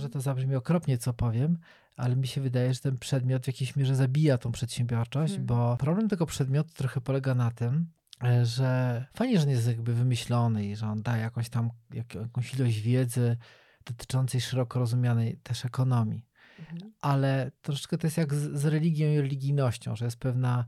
może to zabrzmi okropnie, co powiem, ale mi się wydaje, że ten przedmiot w jakiejś mierze zabija tą przedsiębiorczość, Hmm. bo problem tego przedmiotu trochę polega na tym, e, że fajnie, że on jest jakby wymyślony i że on daje jakąś tam jak, jakąś ilość wiedzy dotyczącej szeroko rozumianej też ekonomii. Mhm. Ale troszeczkę to jest jak z, z religią i religijnością, że jest pewna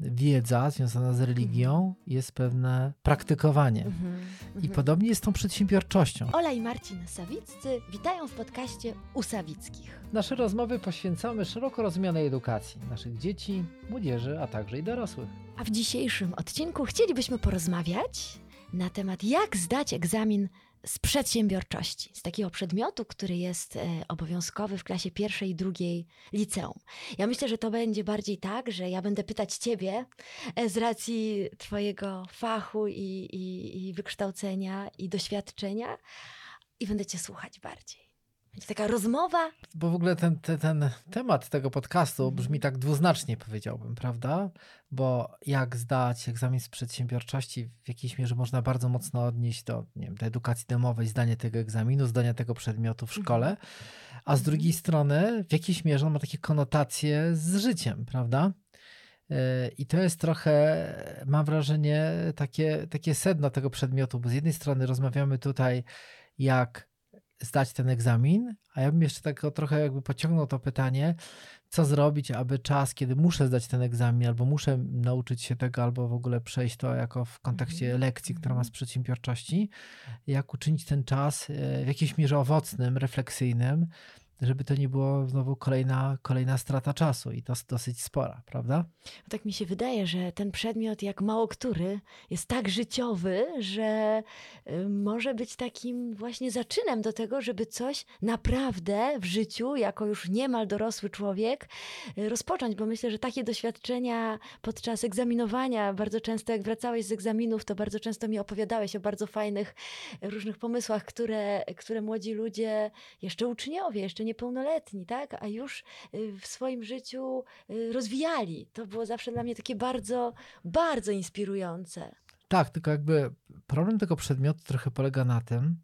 wiedza związana z religią, jest pewne praktykowanie. Mhm. I Mhm. podobnie jest z tą przedsiębiorczością. Ola i Marcin Sawiccy witają w podcaście u Sawickich. Nasze rozmowy poświęcamy szeroko rozumianej edukacji naszych dzieci, młodzieży, a także i dorosłych. A w dzisiejszym odcinku chcielibyśmy porozmawiać na temat, jak zdać egzamin z przedsiębiorczości, z takiego przedmiotu, który jest e, obowiązkowy w klasie pierwszej i drugiej liceum. Ja myślę, że to będzie bardziej tak, że ja będę pytać Ciebie e, z racji Twojego fachu i, i, i wykształcenia i doświadczenia i będę Cię słuchać bardziej. Będzie taka rozmowa. Bo w ogóle ten, ten, ten temat tego podcastu Mhm. brzmi tak dwuznacznie, powiedziałbym, prawda? Bo jak zdać egzamin z przedsiębiorczości, w jakiejś mierze można bardzo mocno odnieść do, nie wiem, do edukacji domowej, zdania tego egzaminu, zdania tego przedmiotu w Mhm. szkole, a z Mhm. drugiej strony w jakiejś mierze on ma takie konotacje z życiem, prawda? Yy, I to jest trochę, mam wrażenie, takie, takie sedno tego przedmiotu, bo z jednej strony rozmawiamy tutaj, jak zdać ten egzamin, a ja bym jeszcze tak trochę jakby pociągnął to pytanie, co zrobić, aby czas, kiedy muszę zdać ten egzamin, albo muszę nauczyć się tego, albo w ogóle przejść to jako w kontekście Mhm. lekcji, która ma z Mhm. przedsiębiorczości, jak uczynić ten czas e, w jakiejś mierze owocnym, refleksyjnym, żeby to nie było znowu kolejna, kolejna strata czasu i to dosyć spora, prawda? Tak mi się wydaje, że ten przedmiot, jak mało który, jest tak życiowy, że y, może być takim właśnie zaczynem do tego, żeby coś naprawdę w życiu, jako już niemal dorosły człowiek, y, rozpocząć. Bo myślę, że takie doświadczenia podczas egzaminowania, bardzo często jak wracałeś z egzaminów, to bardzo często mi opowiadałeś o bardzo fajnych różnych pomysłach, które, które młodzi ludzie, jeszcze uczniowie, jeszcze niepełnoletni, tak, a już y, w swoim życiu y, rozwijali. To było zawsze dla mnie takie bardzo, bardzo inspirujące. Tak, tylko jakby problem tego przedmiotu trochę polega na tym,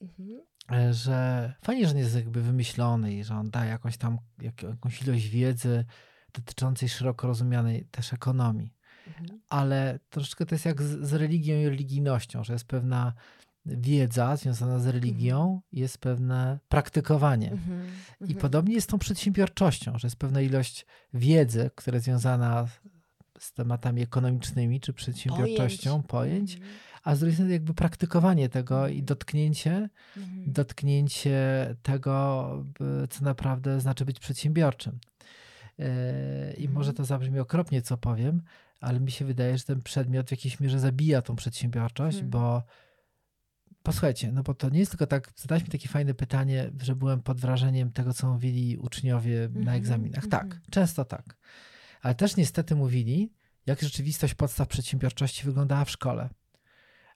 Mhm. e, że fajnie, że on jest jakby wymyślony i że on daje jakąś tam jak, jakąś ilość wiedzy dotyczącej szeroko rozumianej też ekonomii. Mhm. Ale troszeczkę to jest jak z, z religią i religijnością, że jest pewna wiedza związana z religią, jest pewne praktykowanie. Mhm. I Mhm. podobnie jest z tą przedsiębiorczością, że jest pewna ilość wiedzy, która jest związana z tematami ekonomicznymi czy przedsiębiorczością, pojęć, Mhm. a z drugiej strony jakby praktykowanie tego i Mhm. dotknięcie, Mhm. dotknięcie tego, co naprawdę znaczy być przedsiębiorczym. Yy, I może Mhm. to zabrzmi okropnie, co powiem, ale mi się wydaje, że ten przedmiot w jakiejś mierze zabija tą przedsiębiorczość, Mhm. bo posłuchajcie, no bo to nie jest tylko tak, zadałeś mi takie fajne pytanie, że byłem pod wrażeniem tego, co mówili uczniowie na Mhm, egzaminach. Tak, mhm. często tak. Ale też niestety mówili, jak rzeczywistość podstaw przedsiębiorczości wyglądała w szkole.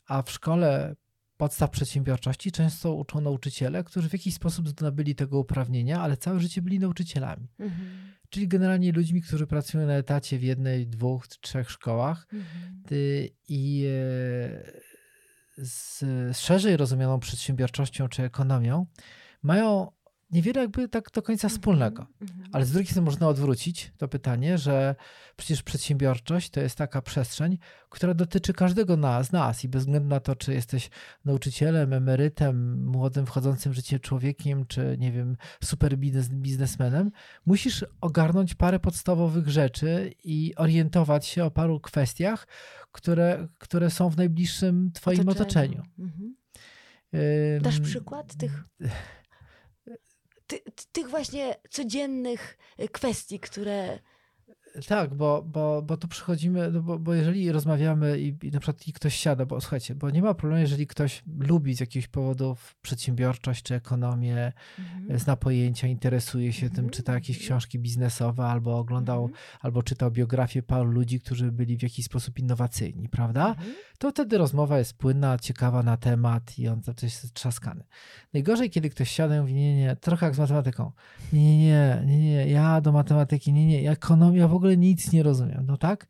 A w szkole podstaw przedsiębiorczości często uczą nauczyciele, którzy w jakiś sposób zdobyli tego uprawnienia, ale całe życie byli nauczycielami. Mhm. Czyli generalnie ludźmi, którzy pracują na etacie w jednej, dwóch, trzech szkołach Mhm. y, i e, z, szerzej rozumianą przedsiębiorczością czy ekonomią mają niewiele jakby tak do końca wspólnego. Mhm. Ale z drugiej strony można odwrócić to pytanie, że przecież przedsiębiorczość to jest taka przestrzeń, która dotyczy każdego nas, nas i bez względu na to, czy jesteś nauczycielem, emerytem, młodym, wchodzącym w życie człowiekiem, czy nie wiem, super biznes, biznesmenem, musisz ogarnąć parę podstawowych rzeczy i orientować się o paru kwestiach, które, które są w najbliższym twoim otoczeniu. Mhm. Ym, Dasz przykład tych, ty, ty, tych właśnie codziennych y, kwestii, które. Tak, bo, bo, bo tu przychodzimy, no bo, bo jeżeli rozmawiamy i, i na przykład i ktoś siada, bo słuchajcie, bo nie ma problemu, jeżeli ktoś lubi z jakichś powodów przedsiębiorczość czy ekonomię, Mhm. zna pojęcia, interesuje się tym, Mhm, czyta jakieś mhm. książki biznesowe albo oglądał, Mhm. albo czytał biografię paru ludzi, którzy byli w jakiś sposób innowacyjni, prawda? Mhm. to wtedy rozmowa jest płynna, ciekawa na temat i on zawsze jest trzaskany. Najgorzej, kiedy ktoś siada i mówi, nie, nie, trochę jak z matematyką. Nie, nie, nie, nie, ja do matematyki, nie, nie, ekonomia w ogóle nic nie rozumiem, no tak?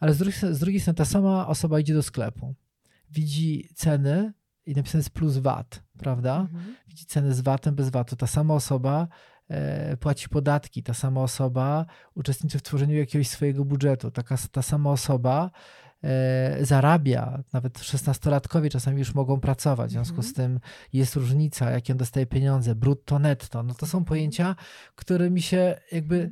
Ale z drugiej, z drugiej strony ta sama osoba idzie do sklepu, widzi ceny i napisane jest plus VAT, prawda? Mhm. Widzi cenę z VAT-em, bez VAT-u. Ta sama osoba e, płaci podatki, ta sama osoba uczestniczy w tworzeniu jakiegoś swojego budżetu, taka, ta sama osoba e, zarabia, nawet 16-latkowie czasami już mogą pracować, w związku Mhm. z tym jest różnica, jakie on dostaje pieniądze, brutto, netto, no to są pojęcia, którymi się jakby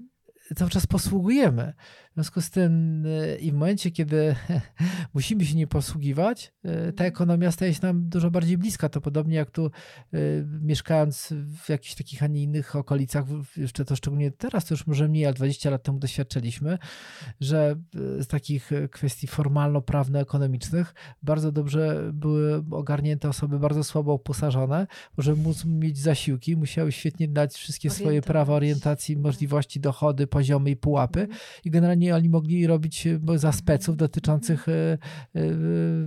cały czas posługujemy. W związku z tym y, i w momencie, kiedy musimy się nie posługiwać, y, ta ekonomia staje się nam dużo bardziej bliska. To podobnie jak tu y, mieszkając w jakichś takich, a nie innych okolicach, jeszcze to szczególnie teraz, to już może mniej, ale 20 lat temu doświadczyliśmy, że z takich kwestii formalno-prawno-ekonomicznych bardzo dobrze były ogarnięte osoby bardzo słabo uposażone, bo żeby móc mieć zasiłki, musiały świetnie dać wszystkie swoje Orientować. prawa orientacji, możliwości, dochody, poziomy i pułapy Mhm. i generalnie oni mogli robić e, za speców dotyczących e, e,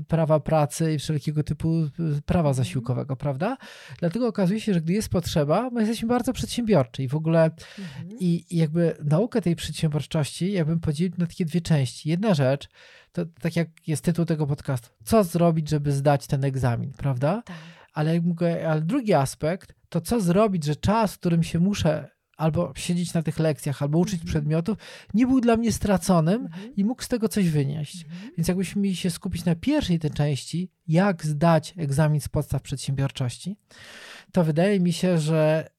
prawa pracy i wszelkiego typu prawa zasiłkowego, prawda? Dlatego okazuje się, że gdy jest potrzeba, my jesteśmy bardzo przedsiębiorczy i w ogóle Mhm. i jakby naukę tej przedsiębiorczości ja bym podzielił na takie dwie części. Jedna rzecz, to tak jak jest tytuł tego podcastu, co zrobić, żeby zdać ten egzamin, prawda? Tak. Ale, ale drugi aspekt, to co zrobić, że czas, w którym się muszę albo siedzieć na tych lekcjach, albo uczyć Mhm. przedmiotów, nie był dla mnie straconym Mhm. i mógł z tego coś wynieść. Mhm. Więc jakbyśmy mieli się skupić na pierwszej tej części, jak zdać egzamin z podstaw przedsiębiorczości, to wydaje mi się, że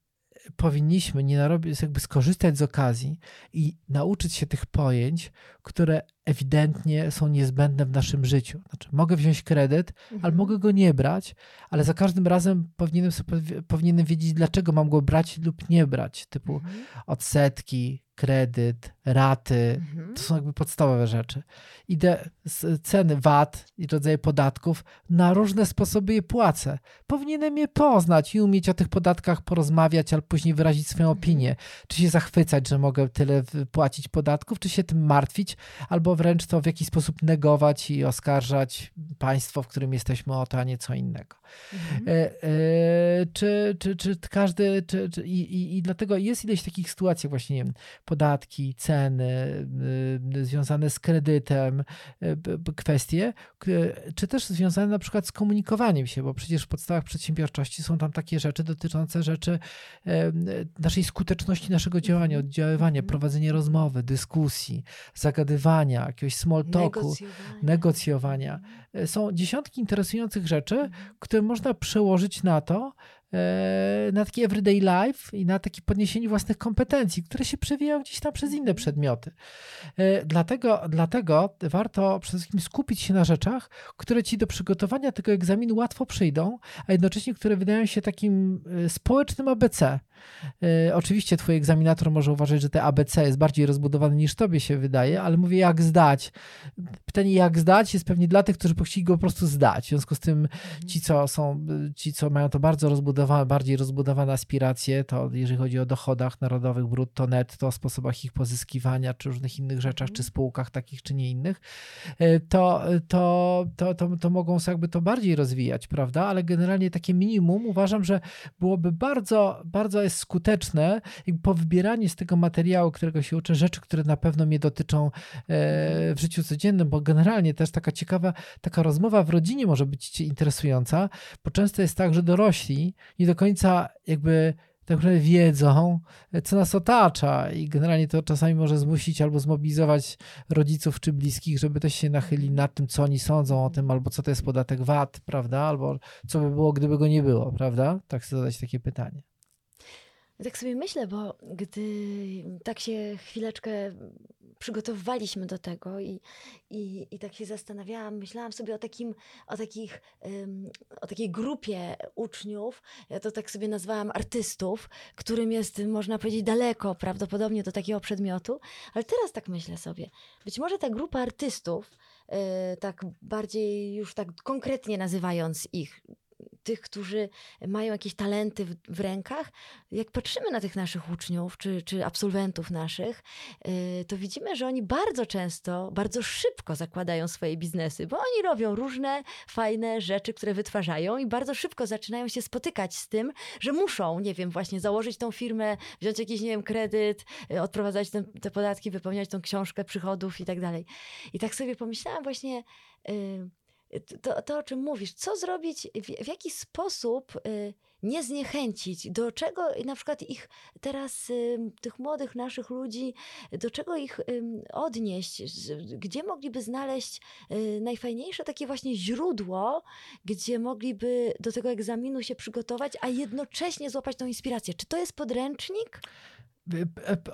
powinniśmy nie narobić, jakby skorzystać z okazji i nauczyć się tych pojęć, które ewidentnie są niezbędne w naszym życiu. Znaczy, mogę wziąć kredyt, ale Mhm. mogę go nie brać, ale za każdym razem powinienem, sobie, powinienem wiedzieć, dlaczego mam go brać lub nie brać. Typu Mhm. odsetki, kredyt, raty. Mhm. To są jakby podstawowe rzeczy. Idę z ceny VAT i rodzaje podatków, na różne sposoby je płacę. Powinienem je poznać i umieć o tych podatkach porozmawiać, albo później wyrazić swoją Mhm. opinię. Czy się zachwycać, że mogę tyle płacić podatków, czy się tym martwić, albo wręcz to w jakiś sposób negować i oskarżać państwo, w którym jesteśmy o to, a nie co innego. Mhm. E, e, czy, czy, czy każdy, czy, czy, i, i, dlatego jest ileś takich sytuacji właśnie, nie wiem, podatki, ceny y, związane z kredytem, y, kwestie, czy też związane na przykład z komunikowaniem się, bo przecież w podstawach przedsiębiorczości są tam takie rzeczy dotyczące rzeczy e, naszej skuteczności naszego działania, Mhm. oddziaływania, Mhm. prowadzenia rozmowy, dyskusji, zagadywania, jakiegoś small talku, Negocjowania. negocjowania. E, Są dziesiątki interesujących rzeczy, Mhm. które można przełożyć na to, e, na taki everyday life i na takie podniesienie własnych kompetencji, które się przewijają gdzieś tam przez inne przedmioty. E, Dlatego, dlatego warto przede wszystkim skupić się na rzeczach, które ci do przygotowania tego egzaminu łatwo przyjdą, a jednocześnie które wydają się takim społecznym ABC. E, Oczywiście twój egzaminator może uważać, że te ABC jest bardziej rozbudowane niż tobie się wydaje, ale mówię jak zdać. Pytanie jak zdać jest pewnie dla tych, którzy chcieli go po prostu zdać. W związku z tym ci, co są, ci, co mają to bardzo rozbudowane, bardziej rozbudowane aspiracje, to jeżeli chodzi o dochodach narodowych, brutto, netto, o sposobach ich pozyskiwania, czy różnych innych rzeczach, czy spółkach takich, czy nie innych, e, to, to, to, to, to mogą sobie jakby to bardziej rozwijać, prawda? Ale generalnie takie minimum uważam, że byłoby bardzo, bardzo jest skuteczne po wybieraniu z tego materiału, którego się uczę, rzeczy, które na pewno mnie dotyczą e, w życiu codziennym, bo generalnie też taka ciekawa, taka rozmowa w rodzinie może być interesująca, bo często jest tak, że dorośli nie do końca jakby tak naprawdę wiedzą, co nas otacza i generalnie to czasami może zmusić albo zmobilizować rodziców czy bliskich, żeby też się nachyli nad tym, co oni sądzą o tym, albo co to jest podatek VAT, prawda, albo co by było, gdyby go nie było, prawda? Tak chcę zadać takie pytanie. Tak sobie myślę, bo gdy tak się chwileczkę przygotowywaliśmy do tego i, i, i tak się zastanawiałam, myślałam sobie o, takim, o, takich, ym, o takiej grupie uczniów, ja to tak sobie nazwałam artystów, którym jest, można powiedzieć, daleko prawdopodobnie do takiego przedmiotu, ale teraz tak myślę sobie, być może ta grupa artystów, yy, tak bardziej już tak konkretnie nazywając ich, tych, którzy mają jakieś talenty w, w rękach, jak patrzymy na tych naszych uczniów czy, czy absolwentów naszych, yy, to widzimy, że oni bardzo często, bardzo szybko zakładają swoje biznesy, bo oni robią różne fajne rzeczy, które wytwarzają i bardzo szybko zaczynają się spotykać z tym, że muszą, nie wiem, właśnie założyć tą firmę, wziąć jakiś, nie wiem, kredyt, yy, odprowadzać te, te podatki, wypełniać tą książkę przychodów i tak dalej. I tak sobie pomyślałam właśnie, yy, to, to, o czym mówisz, co zrobić, w, w jaki sposób y, nie zniechęcić, do czego na przykład ich teraz, y, tych młodych naszych ludzi, do czego ich y, odnieść, gdzie mogliby znaleźć y, najfajniejsze takie właśnie źródło, gdzie mogliby do tego egzaminu się przygotować, a jednocześnie złapać tą inspirację. Czy to jest podręcznik?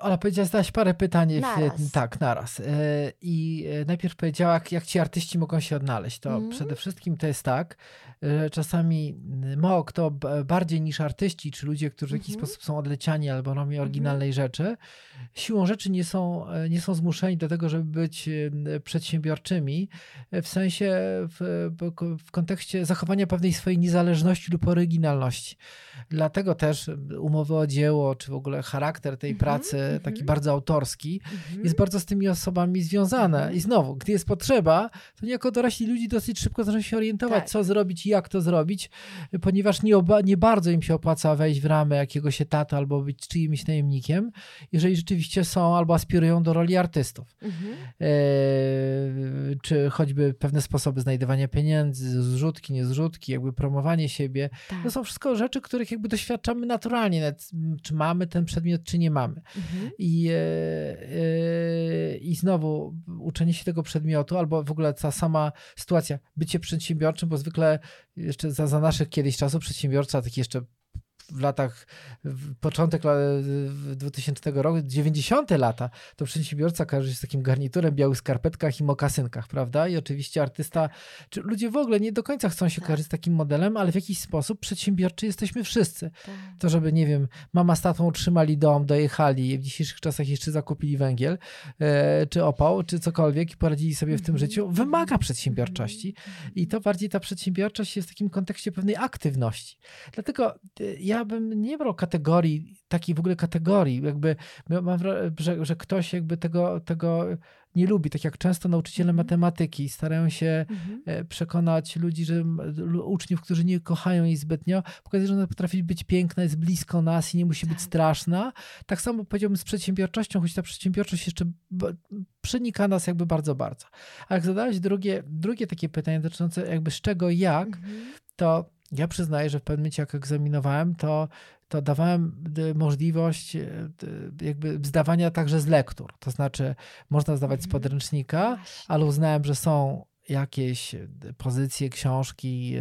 Ola powiedziała, zadałaś parę pytań. Naraz. tak, naraz. E, I e, najpierw powiedziała, jak, ci artyści mogą się odnaleźć. To mm. przede wszystkim to jest tak, czasami mało kto bardziej niż artyści, czy ludzie, którzy w jakiś mm -hmm. sposób są odleciani albo robią mhm. oryginalnej mm -hmm. rzeczy, siłą rzeczy nie są, e, nie są zmuszeni do tego, żeby być przedsiębiorczymi, w sensie w, w kontekście zachowania pewnej swojej niezależności lub oryginalności. Dlatego też umowy o dzieło, czy w ogóle charakter tej mm -hmm, pracy, taki bardzo autorski, -hmm. jest bardzo z tymi osobami związane. Mhm. I znowu, gdy jest potrzeba, to niejako dorośli ludzie dosyć szybko zaczną się orientować, tak. co zrobić jak to zrobić, ponieważ nie, oba, nie bardzo im się opłaca wejść w ramę jakiegoś etatu albo być czyimś najemnikiem, jeżeli rzeczywiście są albo aspirują do roli artystów. Mhm. E, czy choćby pewne sposoby znajdywania pieniędzy, zrzutki, niezrzutki, jakby promowanie siebie. Tak. To są wszystko rzeczy, których jakby doświadczamy naturalnie, czy mamy ten przedmiot, czy nie mamy. Mhm. I, e, e, I znowu uczenie się tego przedmiotu, albo w ogóle ta sama sytuacja, bycie przedsiębiorczym, bo zwykle jeszcze za, za naszych kiedyś czasów przedsiębiorca, taki jeszcze w latach, w początek 2000 roku, 90 lata, to przedsiębiorca kojarzy się z takim garniturem, białych skarpetkach i mokasynkach, prawda? I oczywiście artysta, czy ludzie w ogóle nie do końca chcą się tak. kojarzyć z takim modelem, ale w jakiś sposób przedsiębiorczy jesteśmy wszyscy. Tak. To, żeby, nie wiem, mama z tatą utrzymali dom, dojechali, w dzisiejszych czasach jeszcze zakupili węgiel, e, czy opał, czy cokolwiek i poradzili sobie w tym -hmm. życiu, wymaga przedsiębiorczości. I to bardziej ta przedsiębiorczość jest w takim kontekście pewnej aktywności. Dlatego e, ja ja bym nie brał kategorii, takiej w ogóle kategorii, jakby mam że, że ktoś jakby tego, tego nie lubi, tak jak często nauczyciele -hmm. matematyki starają się mm -hmm. przekonać ludzi, że uczniów, którzy nie kochają jej zbytnio, pokazać, że ona potrafi być piękna, jest blisko nas i nie musi tak. być straszna. Tak samo powiedziałbym z przedsiębiorczością, choć ta przedsiębiorczość jeszcze przenika nas jakby bardzo, bardzo. A jak zadałeś drugie, drugie takie pytanie dotyczące jakby z czego jak, -hmm. to ja przyznaję, że w pewnym momencie, jak egzaminowałem, to, to dawałem y, możliwość y, jakby zdawania także z lektur. To znaczy, można zdawać z mhm. podręcznika, ale uznałem, że są jakieś pozycje, książki,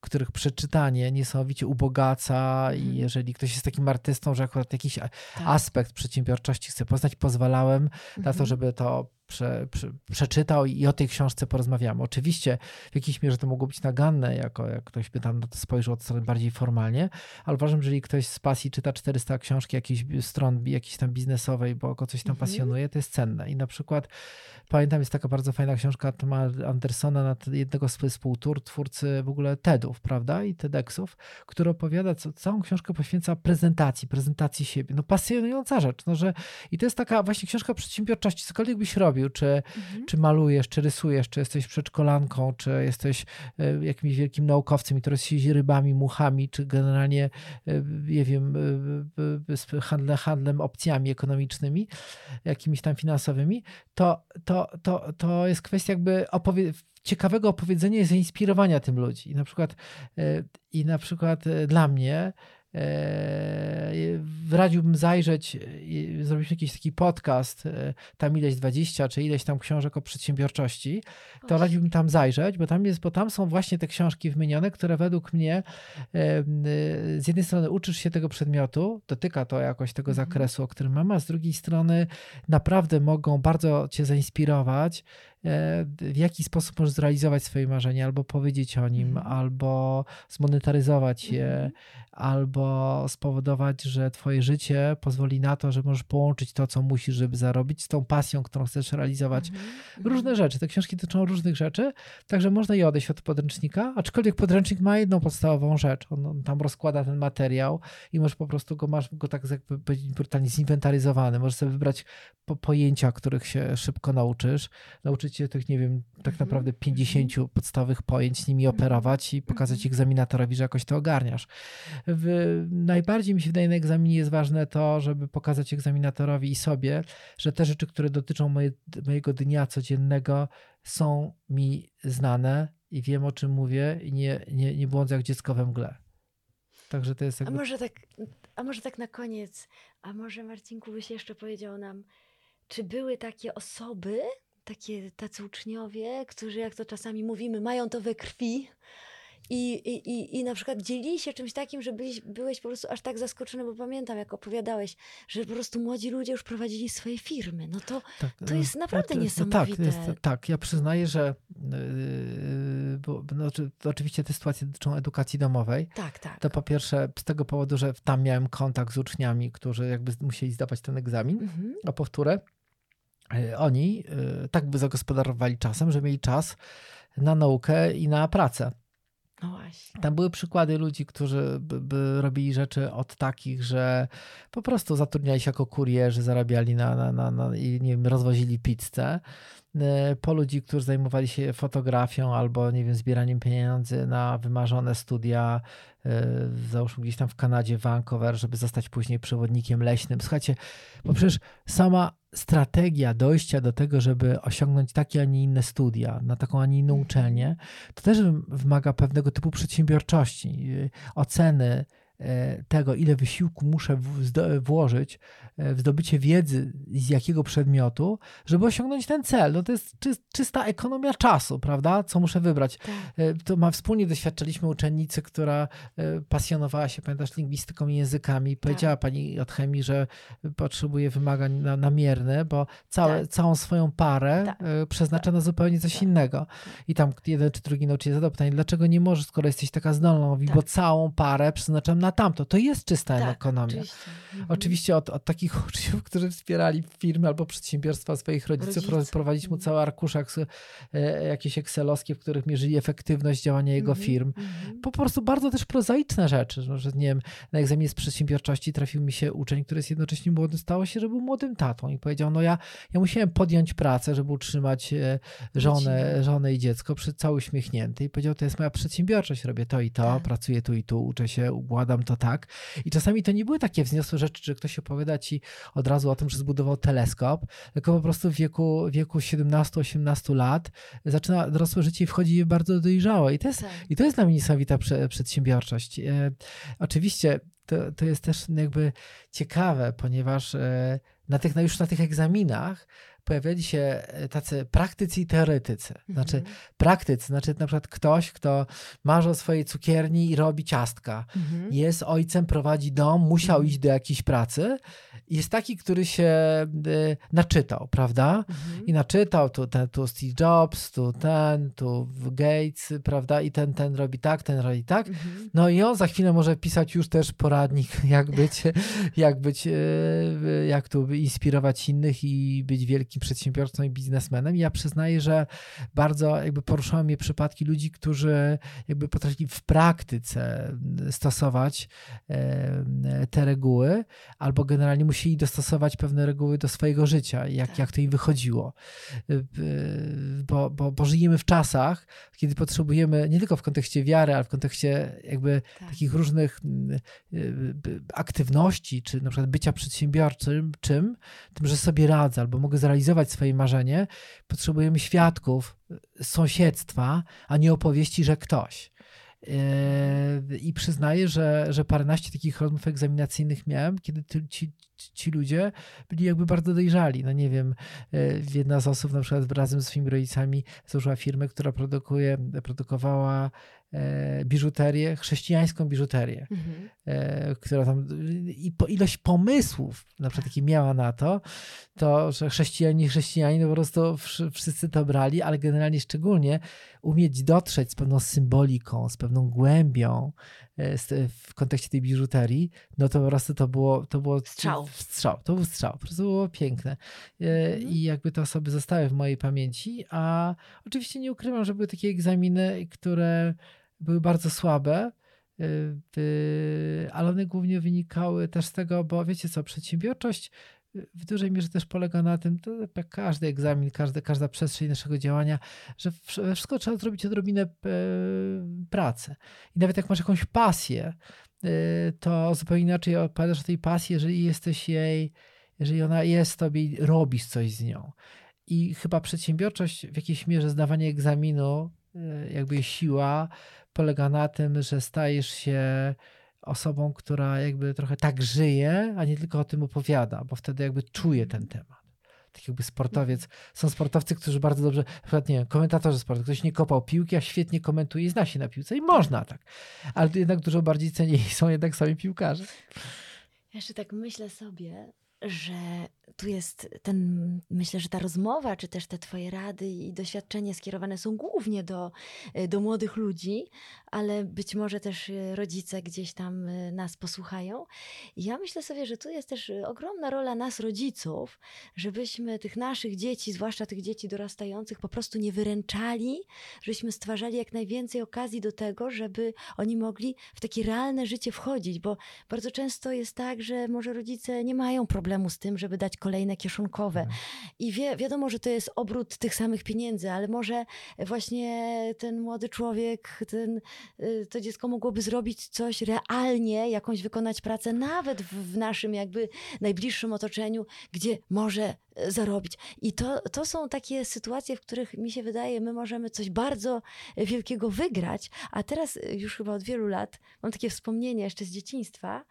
których przeczytanie niesamowicie ubogaca i mhm. jeżeli ktoś jest takim artystą, że akurat jakiś tak. aspekt przedsiębiorczości chce poznać, pozwalałem na to, mhm. żeby to prze, prze, przeczytał i o tej książce porozmawiamy. Oczywiście w jakiejś mierze to mogło być naganne, jako jak ktoś by tam na to spojrzał od strony bardziej formalnie, ale uważam, że jeżeli ktoś z pasji czyta 400 książki jakiejś stron jakiejś tam biznesowej, bo go coś tam mhm. pasjonuje, to jest cenne. I na przykład pamiętam, jest taka bardzo fajna książka Toma Andersona na jednego z współtwórcy w ogóle TEDów, prawda, i TEDxów, który opowiada, co, całą książkę poświęca prezentacji, prezentacji siebie. No pasjonująca rzecz, no że i to jest taka właśnie książka przedsiębiorczości, cokolwiek byś robił, robił, czy, mhm. czy malujesz, czy rysujesz, czy jesteś przedszkolanką, czy jesteś e, jakimś wielkim naukowcem, który siedzi rybami, muchami, czy generalnie, e, nie wiem, e, handle, handlem opcjami ekonomicznymi, jakimiś tam finansowymi, to, to, to, to jest kwestia jakby opowie ciekawego opowiedzenia i zainspirowania tym ludzi. I na przykład, i na przykład dla mnie radziłbym zajrzeć, zrobić jakiś taki podcast, e, tam ileś 20 czy ileś tam książek o przedsiębiorczości, to radziłbym tam zajrzeć, bo tam jest, bo tam są właśnie te książki wymienione, które według mnie z jednej strony uczysz się tego przedmiotu, dotyka to jakoś tego mhm. zakresu, o którym mam, a z drugiej strony naprawdę mogą bardzo cię zainspirować E, w jaki sposób możesz zrealizować swoje marzenie, albo powiedzieć o nim, mhm. albo zmonetaryzować je, mhm. albo spowodować, że twoje życie pozwoli na to, że możesz połączyć to, co musisz, żeby zarobić, z tą pasją, którą chcesz realizować. Mhm. Różne rzeczy. Te książki dotyczą różnych rzeczy, także można je odejść od podręcznika, aczkolwiek podręcznik ma jedną podstawową rzecz. On, on tam rozkłada ten materiał i możesz po prostu go, masz go tak jakby brutalnie zinwentaryzowany. Możesz sobie wybrać po, pojęcia, których się szybko nauczysz, nauczyć tych, nie wiem, tak Mhm. naprawdę 50 podstawowych pojęć nimi operować i pokazać Mhm. egzaminatorowi, że jakoś to ogarniasz. W, najbardziej mi się wydaje na egzaminie jest ważne to, żeby pokazać egzaminatorowi i sobie, że te rzeczy, które dotyczą moje, mojego dnia codziennego są mi znane i wiem o czym mówię i nie, nie, nie błądzę jak dziecko we mgle. Także to jest A jakby... może tak, a może tak na koniec, a może Marcinku byś jeszcze powiedział nam, czy były takie osoby, takie tacy uczniowie, którzy jak to czasami mówimy, mają to we krwi i, i, i, na przykład dzielili się czymś takim, że byłeś, byłeś po prostu aż tak zaskoczony, bo pamiętam jak opowiadałeś, że po prostu młodzi ludzie już prowadzili swoje firmy. No to Tak, To jest naprawdę to- niesamowite. Tak, jest, tak, ja przyznaję, że yy, bo, no, oczywiście te sytuacje dotyczą edukacji domowej. tak, tak. To po pierwsze z tego powodu, że tam miałem kontakt z uczniami, którzy jakby musieli zdawać ten egzamin, Mhm. a powtórę, oni yy, tak by zagospodarowali czasem, że mieli czas na naukę i na pracę. No właśnie. Tam były przykłady ludzi, którzy by, by robili rzeczy od takich, że po prostu zatrudniali się jako kurierzy, zarabiali na, na, na, na i nie wiem, rozwozili pizzę. E, Po ludzi, którzy zajmowali się fotografią albo, nie wiem, zbieraniem pieniędzy na wymarzone studia, e, załóżmy gdzieś tam w Kanadzie, Vancouver, żeby zostać później przewodnikiem leśnym. Słuchajcie, bo przecież sama strategia dojścia do tego, żeby osiągnąć takie, a nie inne studia, na taką, a nie inną uczelnię, to też wymaga pewnego typu przedsiębiorczości, y, oceny tego, ile wysiłku muszę włożyć e, w zdobycie wiedzy z jakiego przedmiotu, żeby osiągnąć ten cel. No to jest czy, czysta ekonomia czasu, prawda? Co muszę wybrać. Tak. E, To ma wspólnie doświadczaliśmy uczennicy, która e, pasjonowała się, pamiętasz, lingwistyką i językami. Powiedziała pani od chemii, że potrzebuje wymagań na, namierne, bo całe, Tak. całą swoją parę Tak. e, przeznacza na zupełnie coś Tak. innego. I tam jeden czy drugi nauczyciel zadał pytanie, dlaczego nie możesz, skoro jesteś taka zdolna? Mówi, Tak. bo całą parę przeznaczam na tamto. To jest czysta Tak, ekonomia. oczywiście. Mhm. Oczywiście od, od takich uczniów, którzy wspierali firmy albo przedsiębiorstwa swoich rodziców, rodziców. prowadziliśmy mu Mhm. cały arkusz e, jakieś excelowskie, w których mierzyli efektywność działania jego Mhm, firm. mhm. Po prostu bardzo też prozaiczne rzeczy, że, nie wiem, na egzaminie z przedsiębiorczości trafił mi się uczeń, który jest jednocześnie młody, stało się, że był młodym tatą i powiedział, no ja, ja musiałem podjąć pracę, żeby utrzymać e, żonę, żonę i dziecko, przy, cały uśmiechnięty i powiedział, to jest moja przedsiębiorczość, robię to i to, Tak. pracuję tu i tu, uczę się, układam to tak. I czasami to nie były takie wzniosłe rzeczy, że ktoś opowiada ci od razu o tym, że zbudował teleskop, tylko po prostu w wieku, wieku 17-18 lat zaczyna dorosłe życie i wchodzi bardzo dojrzałe. I to jest Tak. i to jest dla mnie niesamowita prze, przedsiębiorczość. E, oczywiście to, to jest też jakby ciekawe, ponieważ e, na tych, już na tych egzaminach pojawiali się e, tacy praktycy i teoretycy. Znaczy Mhm. praktycy, znaczy na przykład ktoś, kto marzy o swojej cukierni i robi ciastka. Mhm. Jest ojcem, prowadzi dom, musiał Mhm. iść do jakiejś pracy. Jest taki, który się e, naczytał, prawda? Mhm. I naczytał tu, ten, tu Steve Jobs, tu ten, tu Gates, prawda? I ten, ten robi tak, ten robi tak. No i on za chwilę może pisać już też poradnik, jak być, jak być, e, jak tu inspirować innych i być wielkim przedsiębiorcą i biznesmenem. I ja przyznaję, że bardzo jakby poruszały mnie przypadki ludzi, którzy jakby potrafili w praktyce stosować te reguły, albo generalnie musieli dostosować pewne reguły do swojego życia, jak, Tak. jak to im wychodziło. E, e, Bo, bo, bo żyjemy w czasach, kiedy potrzebujemy nie tylko w kontekście wiary, ale w kontekście jakby Tak. takich różnych y, y, aktywności, czy na przykład bycia przedsiębiorczym, czym, tym, że sobie radzę albo mogę zrealizować swoje marzenie, potrzebujemy świadków y, sąsiedztwa, a nie opowieści, że ktoś. Yy, I przyznaję, że, że paręnaście takich rozmów egzaminacyjnych miałem, kiedy ci, ci ludzie byli jakby bardzo dojrzali. No nie wiem, yy, jedna z osób na przykład razem ze swoimi rodzicami założyła firmę, która produkuje, produkowała e, biżuterię, chrześcijańską biżuterię, Mhm. e, która tam i po, ilość pomysłów na przykład jakie miała na to, to, że chrześcijanie, chrześcijanie no po prostu wszy- wszyscy to brali, ale generalnie szczególnie umieć dotrzeć z pewną symboliką, z pewną głębią e, w kontekście tej biżuterii, no to po prostu to było, to było Strzał. strzał. To był strzał, po prostu było piękne. E, Mhm. I jakby te osoby zostały w mojej pamięci, a oczywiście nie ukrywam, że były takie egzaminy, które były bardzo słabe, y, y, ale one głównie wynikały też z tego, bo wiecie co, przedsiębiorczość w dużej mierze też polega na tym, to jak każdy egzamin, każdy, każda przestrzeń naszego działania, że wszystko trzeba zrobić odrobinę e, pracy. I nawet jak masz jakąś pasję, e, to zupełnie inaczej odpowiadasz o tej pasji, jeżeli jesteś jej, jeżeli ona jest tobie i robisz coś z nią. I chyba przedsiębiorczość w jakiejś mierze zdawanie egzaminu, jakby siła, polega na tym, że stajesz się osobą, która jakby trochę tak żyje, a nie tylko o tym opowiada, bo wtedy jakby czuje ten temat. Tak jakby sportowiec. Mhm. Są sportowcy, którzy bardzo dobrze, na przykład, nie wiem, komentatorzy sportu, ktoś nie kopał piłki, a świetnie komentuje i zna się na piłce i można tak. Ale jednak dużo bardziej cenieni są jednak sami piłkarze. Jeszcze tak myślę sobie, że tu jest ten, myślę, że ta rozmowa, czy też te Twoje rady i doświadczenie skierowane są głównie do, e, do młodych ludzi, ale być może też e, rodzice gdzieś tam e, nas posłuchają. I ja myślę sobie, że tu jest też ogromna rola nas, rodziców, żebyśmy tych naszych dzieci, zwłaszcza tych dzieci dorastających, po prostu nie wyręczali, żebyśmy stwarzali jak najwięcej okazji do tego, żeby oni mogli w takie realne życie wchodzić, bo bardzo często jest tak, że może rodzice nie mają problemu z tym, żeby dać kolejne kieszonkowe. Mhm. I wie, wiadomo, że to jest obrót tych samych pieniędzy, ale może właśnie ten młody człowiek, ten, y, to dziecko mogłoby zrobić coś realnie, jakąś wykonać pracę, nawet w, naszym jakby najbliższym otoczeniu, gdzie może y, zarobić. I to, to są takie sytuacje, w których mi się wydaje, my możemy coś bardzo wielkiego wygrać, a teraz już chyba od wielu lat mam takie wspomnienie jeszcze z dzieciństwa,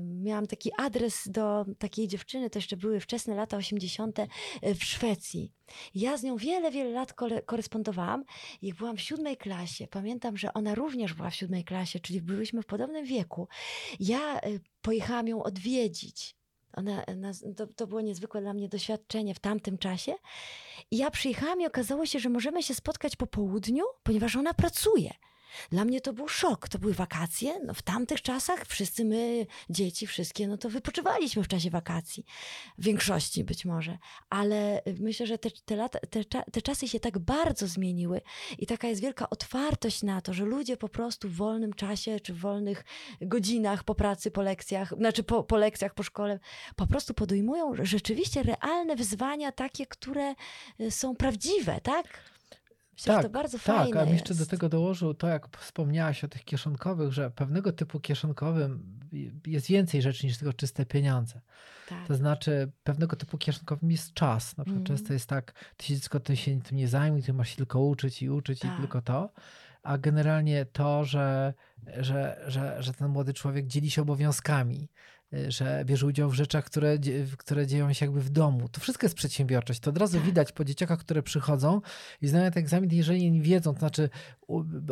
miałam taki adres do takiej dziewczyny, to jeszcze były wczesne lata 80. Y, w Szwecji. Ja z nią wiele, wiele lat korespondowałam i byłam w siódmej klasie. Pamiętam, że ona również była w siódmej klasie, czyli byłyśmy w podobnym wieku. Ja y, pojechałam ją odwiedzić. Ona, to, to, było niezwykłe dla mnie doświadczenie w tamtym czasie. Ja przyjechałam i okazało się, że możemy się spotkać po południu, ponieważ ona pracuje. Dla mnie to był szok. To były wakacje. No, w tamtych czasach wszyscy my, dzieci, wszystkie, no to wypoczywaliśmy w czasie wakacji. W większości być może. Ale myślę, że te, te, lata, te, te czasy się tak bardzo zmieniły i taka jest wielka otwartość na to, że ludzie po prostu w wolnym czasie czy w wolnych godzinach po pracy, po lekcjach, znaczy po, po lekcjach, po szkole, po prostu podejmują rzeczywiście realne wyzwania, takie, które y, są prawdziwe, tak? Myślę, tak, to bardzo tak, fajne. Tak, a jeszcze do tego dołożył to, jak wspomniałaś o tych kieszonkowych, że pewnego typu kieszonkowym jest więcej rzeczy niż tylko czyste pieniądze. Tak. To znaczy, pewnego typu kieszonkowym jest czas. Na przykład mm. często jest tak, ty się dziecko ty się tym nie zajmuj, ty masz się tylko uczyć i uczyć tak. i tylko to. A generalnie to, że, że, że, że ten młody człowiek dzieli się obowiązkami, że bierze udział w rzeczach, które, które dzieją się jakby w domu. To wszystko jest przedsiębiorczość. To od razu tak. widać po dzieciakach, które przychodzą i znają ten egzamin, jeżeli nie wiedzą, to znaczy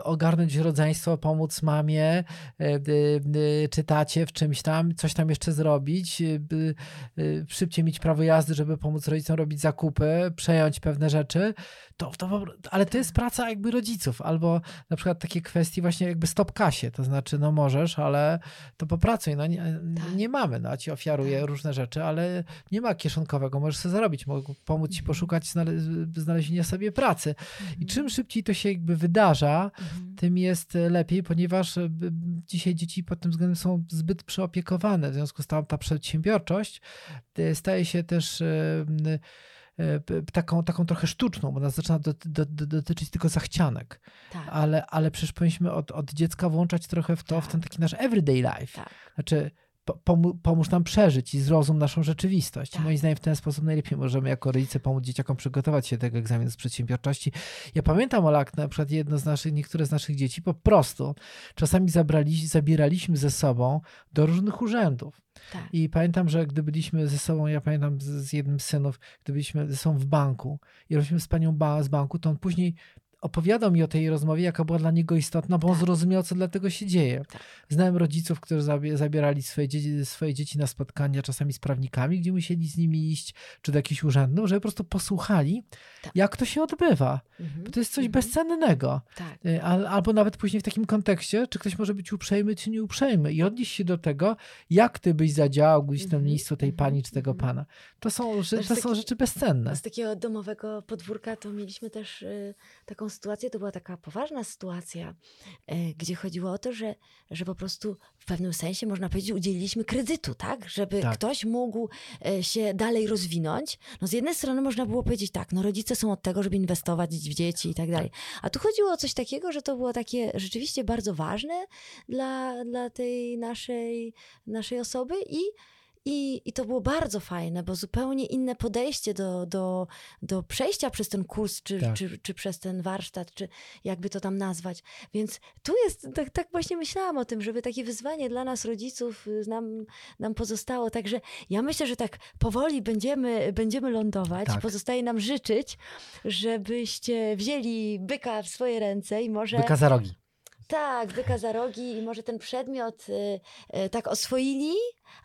ogarnąć rodzeństwo, pomóc mamie, y, czytacie w czymś tam, coś tam jeszcze zrobić, y, szybciej mieć prawo jazdy, żeby pomóc rodzicom robić zakupy, przejąć pewne rzeczy, to, to, ale to jest praca jakby rodziców, albo na przykład takie kwestie właśnie jakby stop kasie, to znaczy no możesz, ale to popracuj, no nie, tak. Nie mamy, no ci ofiaruję tak. różne rzeczy, ale nie ma kieszonkowego, możesz sobie zarobić, mogę pomóc ci mhm. poszukać znale znalezienia sobie pracy. I mhm. czym szybciej to się jakby wydarza, mhm. tym jest lepiej, ponieważ e, dzisiaj dzieci pod tym względem są zbyt przeopiekowane, w związku z tym ta przedsiębiorczość e, staje się też E, taką, taką trochę sztuczną, bo nas zaczyna do, do, do, dotyczyć tylko zachcianek. Tak. Ale, ale przecież powinniśmy od, od dziecka włączać trochę w to, tak. w ten taki nasz everyday life. Tak. Znaczy, pomóż nam przeżyć i zrozum naszą rzeczywistość. Tak. Moim zdaniem w ten sposób najlepiej możemy jako rodzice pomóc dzieciakom przygotować się do tego egzaminu z przedsiębiorczości. Ja pamiętam, Olak, na przykład jedno z naszych, niektóre z naszych dzieci po prostu czasami zabrali, zabieraliśmy ze sobą do różnych urzędów. Tak. I pamiętam, że gdy byliśmy ze sobą, ja pamiętam z, z jednym z synów, gdy byliśmy ze sobą w banku i robiliśmy z panią ba, z banku, to on później opowiadał mi o tej rozmowie, jaka była dla niego istotna, bo on tak. zrozumiał, co dlatego się dzieje. Tak. Znałem rodziców, którzy zabierali swoje dzieci, swoje dzieci na spotkania czasami z prawnikami, gdzie musieli z nimi iść, czy do jakichś urzędów, żeby po prostu posłuchali, tak. jak to się odbywa. Mhm. Bo to jest coś mhm. bezcennego. Tak. Y, albo nawet później w takim kontekście, czy ktoś może być uprzejmy, czy nieuprzejmy i odnieść się do tego, jak ty byś zadziałał gdzieś mhm. miejscu tej pani, czy tego mhm. pana. To są, to są rzeczy bezcenne. Z takiego domowego podwórka to mieliśmy też y, taką sytuację, to była taka poważna sytuacja, e, gdzie chodziło o to, że, że po prostu w pewnym sensie, można powiedzieć, udzieliliśmy kredytu, tak? Żeby Tak. ktoś mógł e, się dalej rozwinąć. No z jednej strony można było powiedzieć tak, no rodzice są od tego, żeby inwestować w dzieci i tak dalej. A tu chodziło o coś takiego, że to było takie rzeczywiście bardzo ważne dla, dla tej naszej, naszej osoby i i, I to było bardzo fajne, bo zupełnie inne podejście do, do, do przejścia przez ten kurs, czy, Tak. czy, czy przez ten warsztat, czy jakby to tam nazwać. Więc tu jest, tak, tak właśnie myślałam o tym, żeby takie wyzwanie dla nas, rodziców, y, nam, nam pozostało. Także ja myślę, że tak powoli będziemy, będziemy lądować. Tak. Pozostaje nam życzyć, żebyście wzięli byka w swoje ręce i może. Byka za rogi. Tak, byka za rogi i może ten przedmiot y, y, tak oswoili,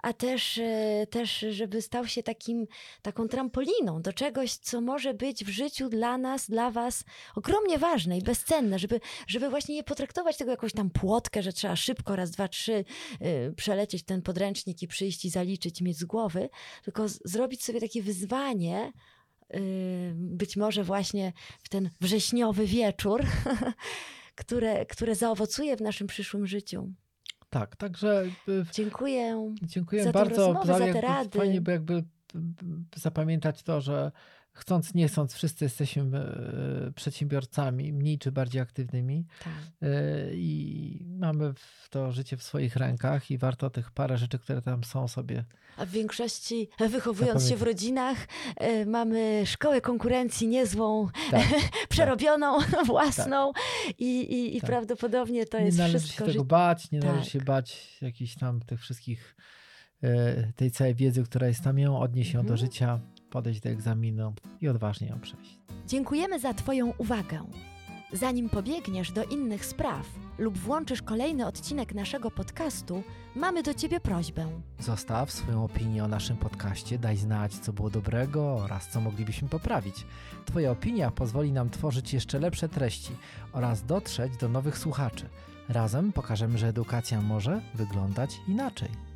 a też, y, też, żeby stał się takim, taką trampoliną do czegoś, co może być w życiu dla nas, dla was ogromnie ważne i bezcenne, żeby, żeby właśnie nie potraktować tego jakąś tam płotkę, że trzeba szybko, raz, dwa, trzy przelecieć ten podręcznik i przyjść i zaliczyć, mieć z głowy, tylko zrobić sobie takie wyzwanie, być może właśnie w ten wrześniowy wieczór, które, które zaowocuje w naszym przyszłym życiu. Tak, także y, Dziękuję. dziękuję za bardzo. rozmowę, za te rady. Fajnie, bo jakby mm, zapamiętać to, że chcąc, nie chcąc, wszyscy jesteśmy e, przedsiębiorcami, mniej czy bardziej aktywnymi Tak. e, i mamy to życie w swoich rękach i warto tych parę rzeczy, które tam są sobie. A w większości, wychowując się w rodzinach, e, mamy szkołę konkurencji niezłą, Tak, przerobioną, własną i, i, i Tak. prawdopodobnie to nie jest należy wszystko. się tego bać, nie należy Tak. się bać jakichś tam tych wszystkich, e, tej całej wiedzy, która jest tam, ją odnieść ją do Mhm. życia, podejść do egzaminu i odważnie ją przejść. Dziękujemy za Twoją uwagę. Zanim pobiegniesz do innych spraw lub włączysz kolejny odcinek naszego podcastu, mamy do Ciebie prośbę. Zostaw swoją opinię o naszym podcaście, daj znać, co było dobrego oraz co moglibyśmy poprawić. Twoja opinia pozwoli nam tworzyć jeszcze lepsze treści oraz dotrzeć do nowych słuchaczy. Razem pokażemy, że edukacja może wyglądać inaczej.